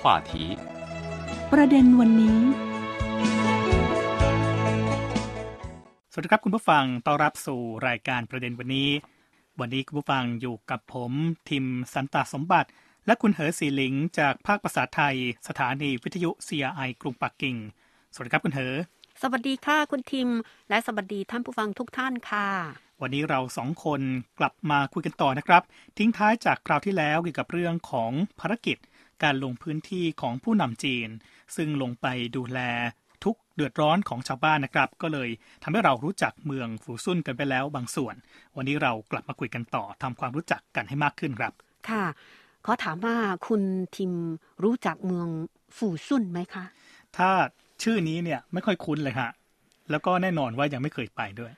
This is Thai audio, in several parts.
话题ประเด็นวันนี้ สวัสดีครับคุณผู้ฟัง ต้อนรับสู่รายการประเด็นวันนี้ วันนี้คุณผู้ฟังอยู่กับผมทิมสันตาสมบัติ และคุณเหอสีหลิง จากภาคภาษาไทย สถานีวิทยุ CRI กรุงปักกิ่ง สวัสดีครับคุณเหอ สวัสดีค่ะคุณทิม และสวัสดีท่านผู้ฟังทุกท่านค่ะวันนี้เราสองคนกลับมาคุยกันต่อนะครับ ทิ้งท้ายจากคราวที่แล้วเกี่ยวกับเรื่องของภารกิจ การลงพื้นที่ของผู้นำจีน ซึ่งลงไปดูแลทุกเดือดร้อนของชาวบ้านนะครับ ก็เลยทำให้เรารู้จักเมืองฝูซุ่นกันไปแล้วบางส่วน วันนี้เรากลับมาคุยกันต่อทำความรู้จักกันให้มากขึ้นครับ ค่ะ ขอถามว่าคุณทิมรู้จักเมืองฝูซุ่นไหมคะ ถ้าชื่อนี้เนี่ยไม่ค่อยคุ้นเลยฮะแล้วก็แน่นอนว่ายังไม่เคยไปด้วย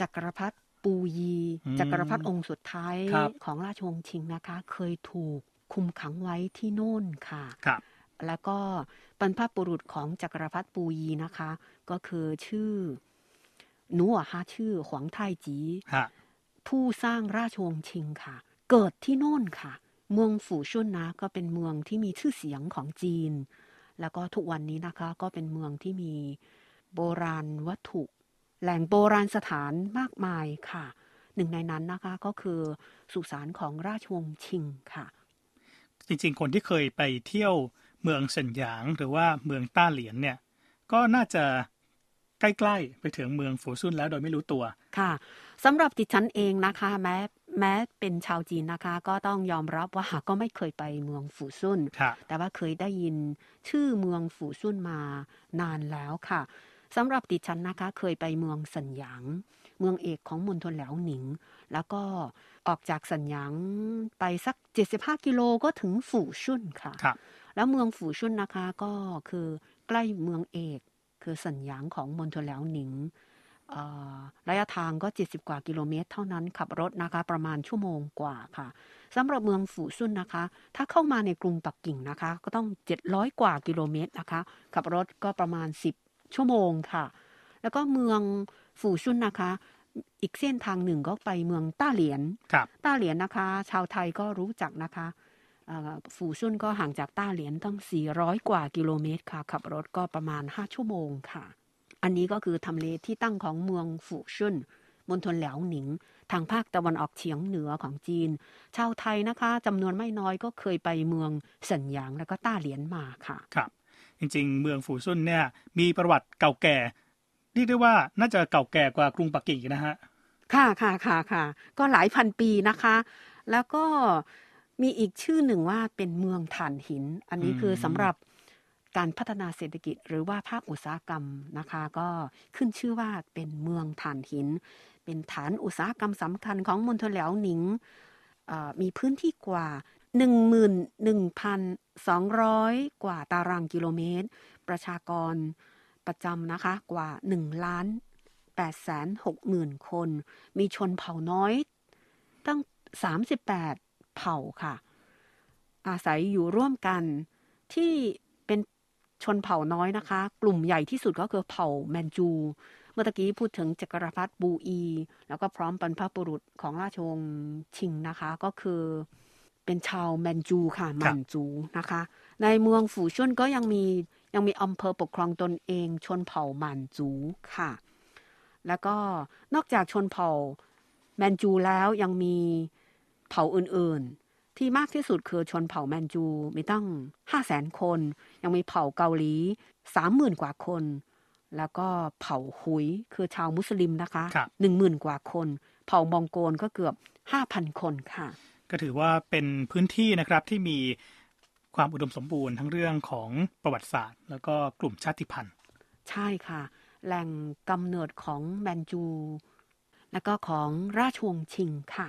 จักรพรรดิปูยีอืมจักรพรรดิองค์สุดท้ายครับของราชวงศ์ชิงนะคะ เคยถูก คุมขังไว้ที่โน่นค่ะครับแล้วก็บรรพบุรุษของจักรพรรดิปูยีนะคะ ก็คือชื่อหนูอะฮะชื่อหวงไทจีฮะผู้สร้างราชวงศ์ชิงค่ะ เกิดที่โน่นค่ะ เมืองฝูชุนนะก็เป็นเมืองที่มีชื่อเสียงของจีน แล้วก็ทุกวันนี้นะคะ ก็เป็นเมืองที่มีโบราณวัตถุ แหล่งโบราณสถานมากมายค่ะ หนึ่งในนั้นนะคะก็คือสุสานของราชวงศ์ชิงค่ะ จริงๆ คนที่เคยไปเที่ยวเมืองเซินหยาง หรือว่าเมืองต้าเหลียนเนี่ยก็น่าจะใกล้ๆ ไปถึงเมืองฝูซุนแล้วโดยไม่รู้ตัว ค่ะสำหรับดิฉันเองนะคะแม้แม้เป็นชาวจีนนะคะ ก็ต้องยอมรับว่าก็ไม่เคยไปเมืองฝูซุนครับแต่ว่าเคยได้ยินชื่อเมืองฝูซุนมานานแล้วค่ะสำหรับดิฉันนะคะเคยไปเมืองสันหยาง เมืองเอกของมณฑลแหลวหนิง แล้วก็ออกจากสันหยางไปสัก 75 กิโลก็ถึงฝูชุนค่ะครับแล้วเมืองฝูชุนนะคะก็คือใกล้เมืองเอก คือสันหยางของมณฑลแหลวหนิงเอ่อระยะทางก็ 70 กว่ากิโลเมตร เท่านั้นขับรถนะคะ ประมาณชั่วโมงกว่าค่ะสำหรับเมืองฝูซุนนะคะ ถ้าเข้ามาในกรุงปักกิ่งนะคะ ก็ต้อง 700 กว่ากิโลเมตรนะคะ ขับรถก็ประมาณ 10 ชั่วโมงค่ะ แล้วก็เมืองฝูซุนนะคะ อีกเส้นทางหนึ่งก็ไปเมืองต้าเหลียนครับต้าเหลียนนะคะ ชาวไทยก็รู้จักนะคะเอ่อฝูซุนก็ห่างจากต้าเหลียนตั้ง 400 กว่ากิโลเมตรค่ะ ขับรถก็ประมาณ 5 ชั่วโมงค่ะ อันนี้ก็คือทำเลที่ตั้งของเมืองฝูซุนมณฑลแหลวหนิง ทางภาคตะวันออกเฉียงเหนือของจีน ชาวไทยนะคะจำนวนไม่น้อยก็เคยไปเมืองสันหยางแล้วก็ต้าเหลียนมาค่ะ ครับ จริงๆ เมืองฝูซุนเนี่ยมีประวัติเก่าแก่ เรียกได้ว่าน่าจะเก่าแก่กว่ากรุงปักกิ่งนะฮะ ค่ะค่ะค่ะค่ะก็หลายพันปีนะคะ แล้วก็มีอีกชื่อหนึ่งว่าเป็นเมืองถ่านหิน อันนี้คือสำหรับการพัฒนาเศรษฐกิจ หรือว่าภาคอุตสาหกรรมนะคะ ก็ขึ้นชื่อว่าเป็นเมืองถ่านหิน เป็นฐานอุตสาหกรรมสำคัญของมณฑลแหลวหนิงมีพื้นที่กว่า 11,200 กว่าตารางกิโลเมตร ประชากร ประจำนะคะกว่า 1 ล้าน860,000คน มีชนเผ่าน้อย ตั้ง 38 เผ่าค่ะ อาศัยอยู่ร่วมกันที่เป็นชนเผ่าน้อยนะคะ กลุ่มใหญ่ที่สุดก็คือเผ่าแมนจู เมื่อกี้พูดถึงจักรพรรดิบูอี แล้วก็พร้อมบรรพบุรุษของราชวงศ์ชิงนะคะ ก็คือเป็นชาวแมนจูค่ะแมนจูนะคะ ในเมืองฝูช่วนก็ยังมี ยังมีอำเภอปกครองตนเองชนเผ่าหมันจูค่ะ แล้วก็นอกจากชนเผ่าแมนจูแล้วยังมีเผ่าอื่นๆ ที่มากที่สุดคือชนเผ่าแมนจูมีตั้งห้าแสนคน ยังมีเผ่าเกาหลีสามหมื่นกว่าคน แล้วก็เผ่าหุยคือชาวมุสลิมนะคะครับหนึ่งหมื่นกว่าคน เผ่ามองโกลก็เกือบห้าพันคนค่ะ ก็ถือว่าเป็นพื้นที่นะครับที่มี ความอุดมสมบูรณ์ทั้งเรื่องของประวัติศาสตร์ แล้วก็กลุ่มชาติพันธุ์ ใช่ค่ะ แหล่งกำเนิดของแมนจู และก็ของราชวงศ์ชิงค่ะ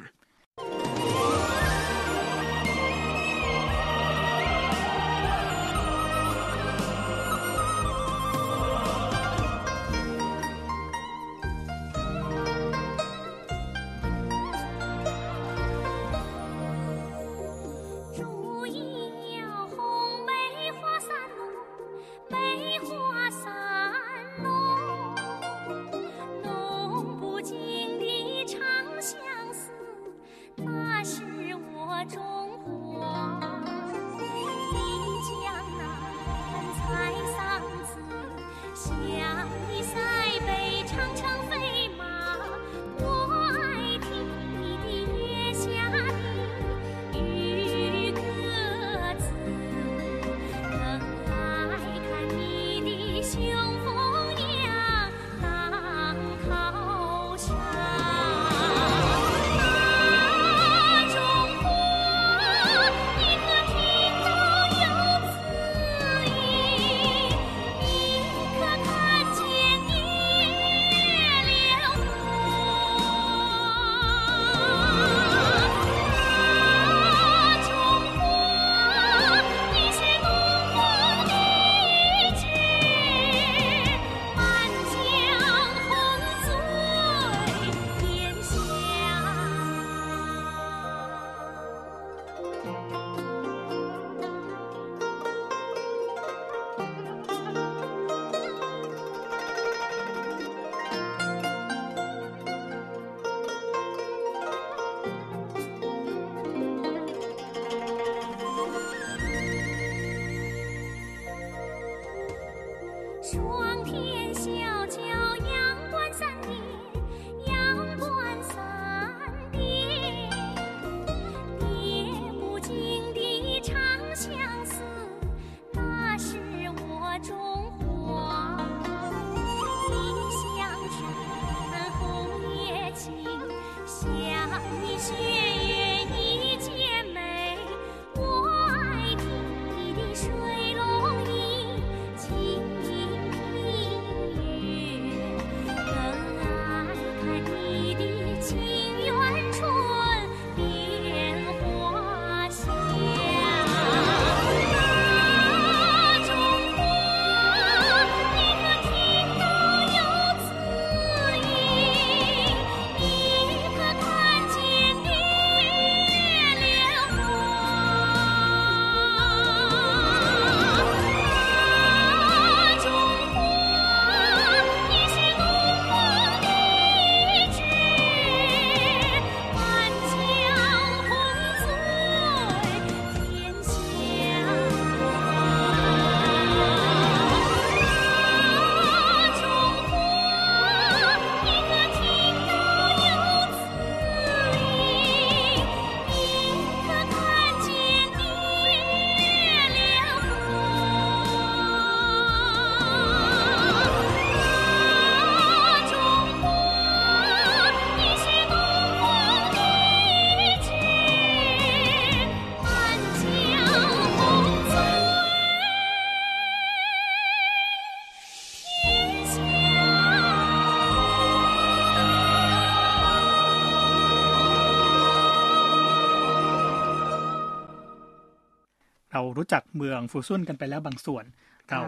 รารู้จักเมืองฟูซุนกันไปแล้วบางส่วน เรา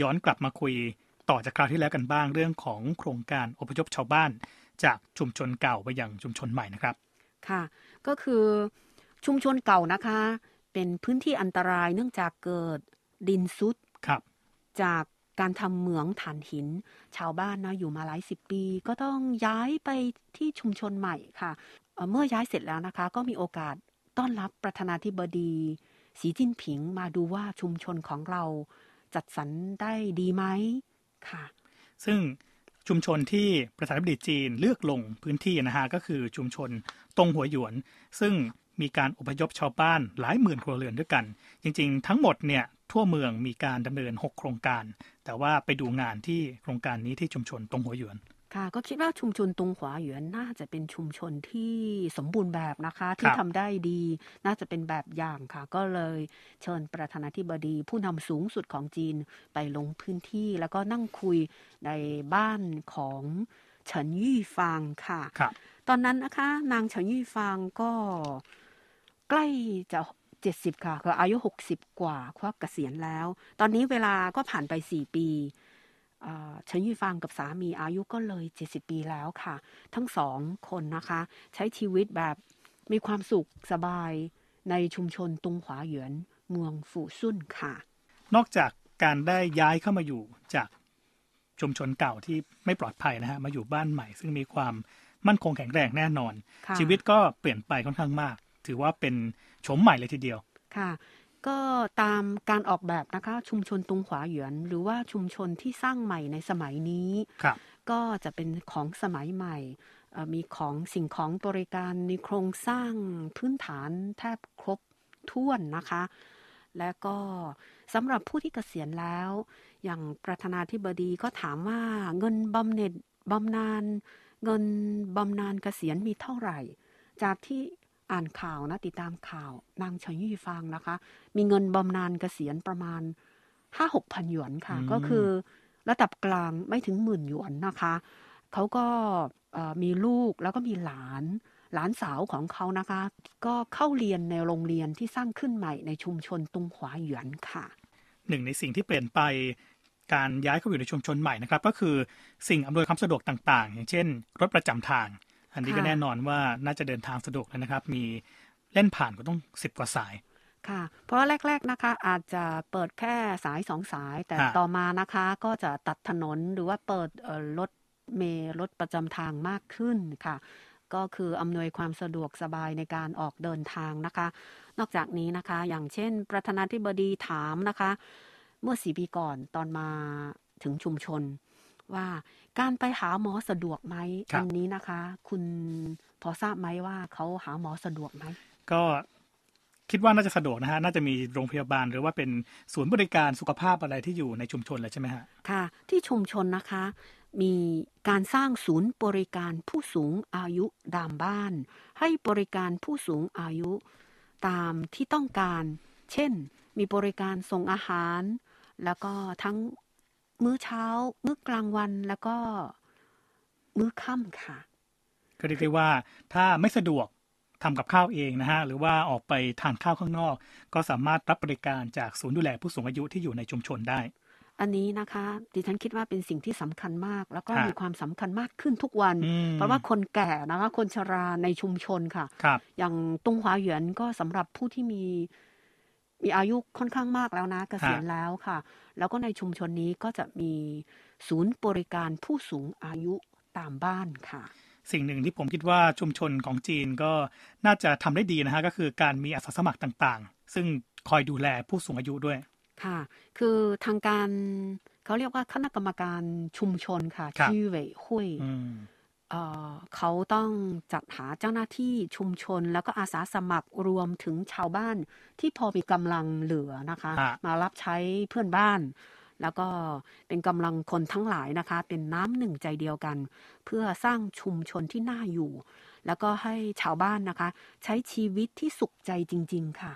ย้อนกลับมาคุยต่อจากคราวที่แล้วกันบ้างเรื่องของโครงการอพยพชาวบ้าน จากชุมชนเก่าไปยังชุมชนใหม่นะครับ ค่ะ ก็คือชุมชนเก่านะคะ เป็นพื้นที่อันตรายเนื่องจากเกิดดินซุดครับจากการทำเหมืองถ่านหิน ชาวบ้านนะอยู่มาหลายสิบปี ก็ต้องย้ายไปที่ชุมชนใหม่ค่ะเอ่อเมื่อย้ายเสร็จแล้วนะคะ ก็มีโอกาสต้อนรับประธานาธิบดี สีจิ้นผิงมาดูว่าชุมชนของเราจัดสรรได้ดีไหมค่ะ ซึ่งชุมชนที่ประธานาธิบดีจีนเลือกลงพื้นที่นะฮะก็คือชุมชนตรงหัวหยวน ซึ่งมีการอพยพชาวบ้านหลายหมื่นครัวเรือนด้วยกัน จริง ๆ ทั้งหมดเนี่ยทั่วเมืองมีการดำเนิน 6 โครงการ แต่ว่าไปดูงานที่โครงการนี้ที่ชุมชนตรงหัวหยวน ค่ะก็คิดว่าชุมชนตรงขวาหยวนน่าจะเป็นชุมชนที่สมบูรณ์แบบนะคะ ที่ครับทำได้ดี น่าจะเป็นแบบอย่างค่ะ ก็เลยเชิญประธานาธิบดีผู้นำสูงสุดของจีนไปลงพื้นที่ แล้วก็นั่งคุยในบ้านของเฉินยี่ฟางค่ะครับตอนนั้นนะคะ นางเฉินยี่ฟางก็ใกล้จะเจ็ดสิบค่ะคืออายุหกสิบกว่าเพราะเกษียณแล้ว ตอนนี้เวลาก็ผ่านไปสี่ปีอ่า เฉินยี่ฟางกับสามีอายุก็เลยเจ็ดสิบปีแล้วค่ะ ทั้งสองคนนะคะ ใช้ชีวิตแบบมีความสุขสบายในชุมชนตุงหวาหยวนเมืองฝูซุ่นค่ะ นอกจากการได้ย้ายเข้ามาอยู่จากชุมชนเก่าที่ไม่ปลอดภัยนะฮะมาอยู่บ้านใหม่ ซึ่งมีความมั่นคงแข็งแรงแน่นอนค่ะชีวิตก็เปลี่ยนไปค่อนข้างมาก ถือว่าเป็นโฉมใหม่เลยทีเดียวค่ะ ก็ตามการออกแบบนะคะชุมชนตุงขวาหยวน หรือว่าชุมชนที่สร้างใหม่ในสมัยนี้ครับก็จะเป็นของสมัยใหม่เอ่อมีของสิ่งของบริการมีโครงสร้างพื้นฐานแทบครบถ้วนนะคะ และก็สำหรับผู้ที่เกษียณแล้ว อย่างประธานาธิบดีก็ถามว่าเงินบำเหน็จบำนาญเงินบำนาญเกษียณมีเท่าไหร่ จากที่ อ่านข่าวนะติดตามข่าวนางเฉยยี่ฟางนะคะ มีเงินบำนาญเกษียณประมาณห้าหกพันหยวนค่ะอืมก็คือระดับกลางไม่ถึงหมื่นหยวนนะคะเขาก็เอ่อมีลูกแล้วก็มีหลานหลานสาวของเขานะคะ ก็เข้าเรียนในโรงเรียนที่สร้างขึ้นใหม่ในชุมชนตุงหวาหยวนค่ะ หนึ่งในสิ่งที่เปลี่ยนไปการย้ายเข้าอยู่ในชุมชนใหม่นะครับ ก็คือสิ่งอำนวยความสะดวกต่าง ๆ อย่างเช่น รถประจำทาง อันนี้ก็ค่ะแน่นอนว่าน่าจะเดินทางสะดวกเลยนะครับ มีเล่นผ่านก็ต้องสิบกว่าสายค่ะ เพราะแรก ๆนะคะอาจจะเปิดแค่สายสองสาย แต่ฮะต่อมานะคะก็จะตัดถนนหรือว่าเปิดเอ่อรถเมล์รถประจำทางมากขึ้นค่ะ ก็คืออำนวยความสะดวกสบายในการออกเดินทางนะคะ นอกจากนี้นะคะ อย่างเช่น ประธานาธิบดีถามนะคะ เมื่อสี่ปีก่อนตอนมาถึงชุมชนว่า การไปหาหมอสะดวกไหมครับ อันี้นะคะ คุณพอทราบไหมว่าเขาหาหมอสะดวกไหม ก็คิดว่าน่าจะสะดวกนะฮะ น่าจะมีโรงพยาบาลหรือว่าเป็นศูนย์บริการสุขภาพอะไรที่อยู่ในชุมชนเลยใช่ไหมฮะ ค่ะ ที่ชุมชนนะคะ มีการสร้างศูนย์บริการผู้สูงอายุดามบ้าน ให้บริการผู้สูงอายุตามที่ต้องการ เช่น มีบริการส่งอาหาร แล้วก็ทั้ง มื้อเช้า มื้อกลางวันแล้วก็มื้อค่ำค่ะก็เรียกได้ว่าถ้าไม่สะดวกทำกับข้าวเองนะฮะหรือว่าออกไปทานข้าวข้างนอก ก็สามารถรับบริการจากศูนย์ดูแลผู้สูงอายุที่อยู่ในชุมชนได้ อันนี้นะคะดิฉันคิดว่าเป็นสิ่งที่สำคัญมาก แล้วก็ฮะมีความสำคัญมากขึ้นทุกวันอืมเพราะว่าคนแก่นะคะคนชราในชุมชนค่ะครับอย่างตงหวาหยวนก็สำหรับผู้ที่มี มีอายุค่อนข้างมากแล้วนะเกษียณแล้วค่ะ แล้วก็ในชุมชนนี้ก็จะมีศูนย์บริการผู้สูงอายุตามบ้านค่ะ สิ่งหนึ่งที่ผมคิดว่าชุมชนของจีนก็น่าจะทำได้ดีนะฮะก็คือการมีอาสาสมัครต่างๆ ซึ่งคอยดูแลผู้สูงอายุด้วยค่ะ คือทางการเขาเรียกว่าคณะกรรมการชุมชนค่ะครับที่เหวยหุยอืม เอ่อเขาต้องจัดหาเจ้าหน้าที่ชุมชน แล้วก็อาสาสมัครรวมถึงชาวบ้านที่พอมีกำลังเหลือนะคะฮะมารับใช้เพื่อนบ้าน แล้วก็เป็นกำลังคนทั้งหลายนะคะ เป็นน้ำหนึ่งใจเดียวกัน เพื่อสร้างชุมชนที่น่าอยู่ แล้วก็ให้ชาวบ้านนะคะ ใช้ชีวิตที่สุขใจจริง ๆ ค่ะ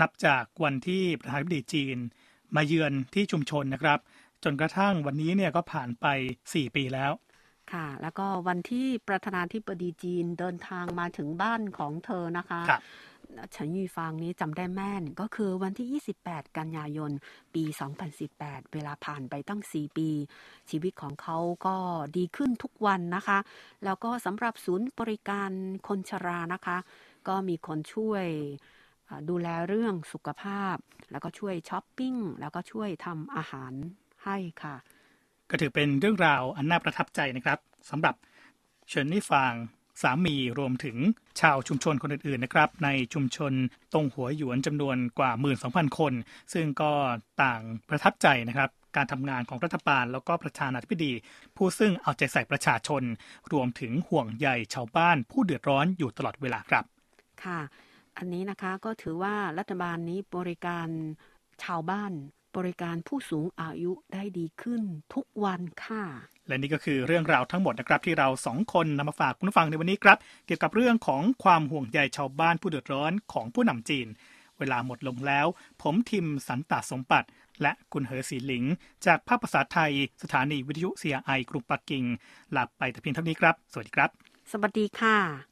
นับจากวันที่ประธานาธิบดีจีน มาเยือนที่ชุมชนนะครับ จนกระทั่งวันนี้เนี่ยก็ผ่านไป 4 ปีแล้วค่ะ แล้วก็วันที่ประธานาธิบดีจีนเดินทางมาถึงบ้านของเธอนะคะครับฉันยูฟางนี้จำได้แม่นก็คือวันที่ 28 กันยายน ปี 2018 เวลาผ่านไปตั้ง 4 ปี ชีวิตของเขาก็ดีขึ้นทุกวันนะคะ แล้วก็สำหรับศูนย์บริการคนชรานะคะ ก็มีคนช่วยอ่า ดูแลเรื่องสุขภาพ แล้วก็ช่วยช้อปปิ้ง แล้วก็ช่วยทำอาหารให้ค่ะ ก็ถือเป็นเรื่องราวอันน่าประทับใจนะครับสำหรับเฉินนี่ฟางสามีรวมถึงชาวชุมชนคนอื่นๆนะครับ ในชุมชนตรงหัวหยวนจำนวนกว่า 12,000 คน ซึ่งก็ต่างประทับใจนะครับการทำงานของรัฐบาลแล้วก็ประธานาธิบดี ผู้ซึ่งเอาใจใส่ประชาชน รวมถึงห่วงใยชาวบ้านผู้เดือดร้อนอยู่ตลอดเวลาครับ ค่ะ อันนี้นะคะก็ถือว่ารัฐบาลนี้บริการชาวบ้านบริการผู้สูงอายุได้ดีขึ้นทุกวันค่ะ และนี่ก็คือเรื่องราวทั้งหมดนะครับที่เราสองคนนำมาฝากคุณผู้ฟังในวันนี้ครับ เกี่ยวกับเรื่องของความห่วงใยชาวบ้านผู้เดือดร้อนของผู้นำจีน เวลาหมดลงแล้ว ผมทิมสันตาสมปัตและคุณเหอสีหลิง จากภาคภาษาไทย สถานีวิทยุ CRI กรุงปักกิ่งลาไปแต่เพียงเท่านี้ครับ สวัสดีครับ สวัสดีค่ะ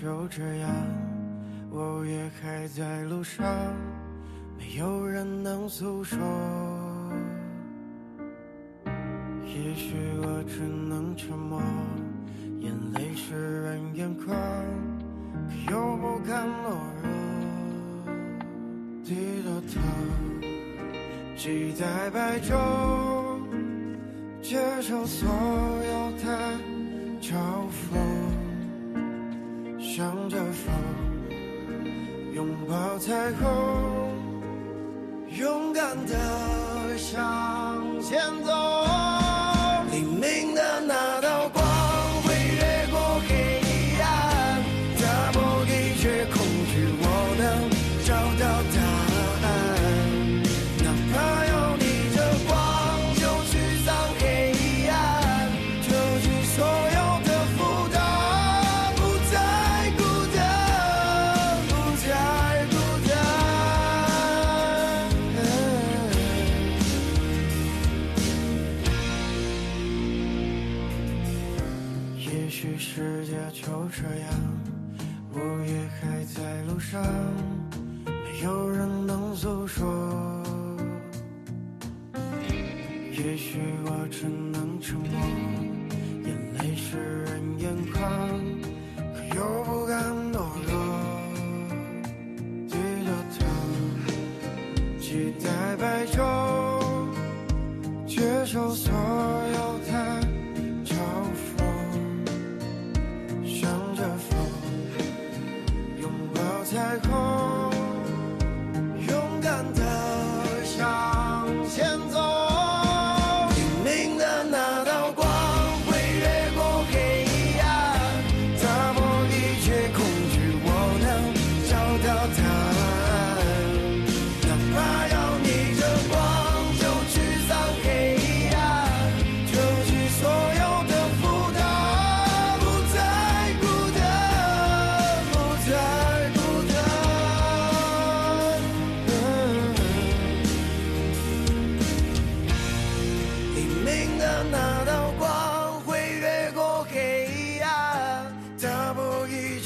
就这样，我也还在路上，没有人能诉说。也许我只能沉默，眼泪湿润眼眶，可又不敢懦弱。低着头，期待白昼，接受所有的嘲讽。向着风，拥抱彩虹，勇敢的向前走。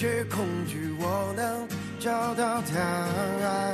却恐惧我能找到答案。